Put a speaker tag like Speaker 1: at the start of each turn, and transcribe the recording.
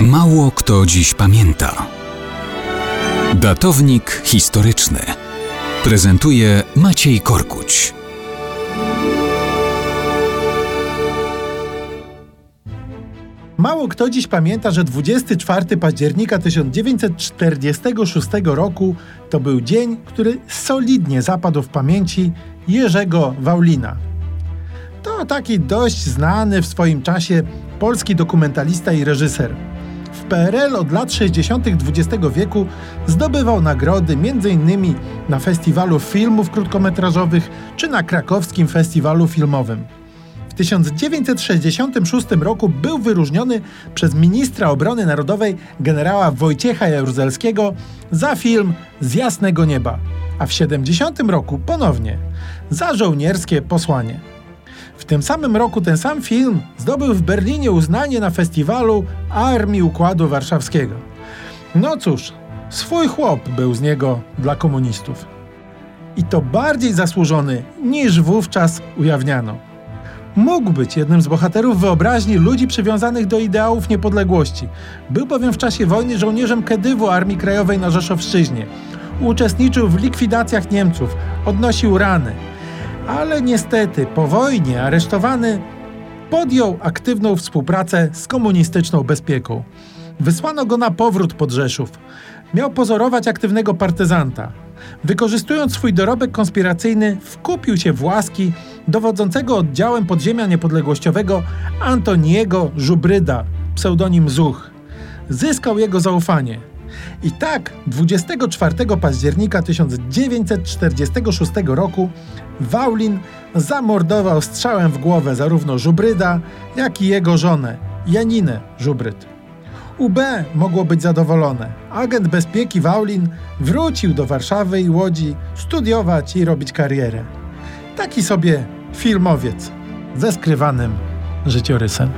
Speaker 1: Mało kto dziś pamięta. Datownik historyczny prezentuje Maciej Korkuć.
Speaker 2: Mało kto dziś pamięta, że 24 października 1946 roku to był dzień, który solidnie zapadł w pamięci Jerzego Waulina. To taki dość znany w swoim czasie polski dokumentalista i reżyser. W PRL od lat 60. XX wieku zdobywał nagrody m.in. na Festiwalu Filmów Krótkometrażowych czy na krakowskim Festiwalu Filmowym. W 1966 roku był wyróżniony przez ministra obrony narodowej generała Wojciecha Jaruzelskiego za film Z jasnego nieba, a w 70 roku ponownie za żołnierskie posłanie. W tym samym roku ten sam film zdobył w Berlinie uznanie na festiwalu Armii Układu Warszawskiego. No cóż, swój chłop był z niego dla komunistów. I to bardziej zasłużony niż wówczas ujawniano. Mógł być jednym z bohaterów wyobraźni ludzi przywiązanych do ideałów niepodległości. Był bowiem w czasie wojny żołnierzem Kedywu Armii Krajowej na Rzeszowszczyźnie. Uczestniczył w likwidacjach Niemców, odnosił rany ale niestety po wojnie aresztowany podjął aktywną współpracę z komunistyczną bezpieką. Wysłano go na powrót pod Rzeszów. Miał pozorować aktywnego partyzanta. Wykorzystując swój dorobek konspiracyjny, wkupił się w łaski dowodzącego oddziałem podziemia niepodległościowego Antoniego Żubryda, pseudonim Zuch. Zyskał jego zaufanie. I tak 24 października 1946 roku Waulin zamordował strzałem w głowę zarówno Żubryda, jak i jego żonę, Janinę Żubryd. UB mogło być zadowolone. Agent bezpieki Waulin wrócił do Warszawy i Łodzi studiować i robić karierę. Taki sobie filmowiec ze skrywanym życiorysem.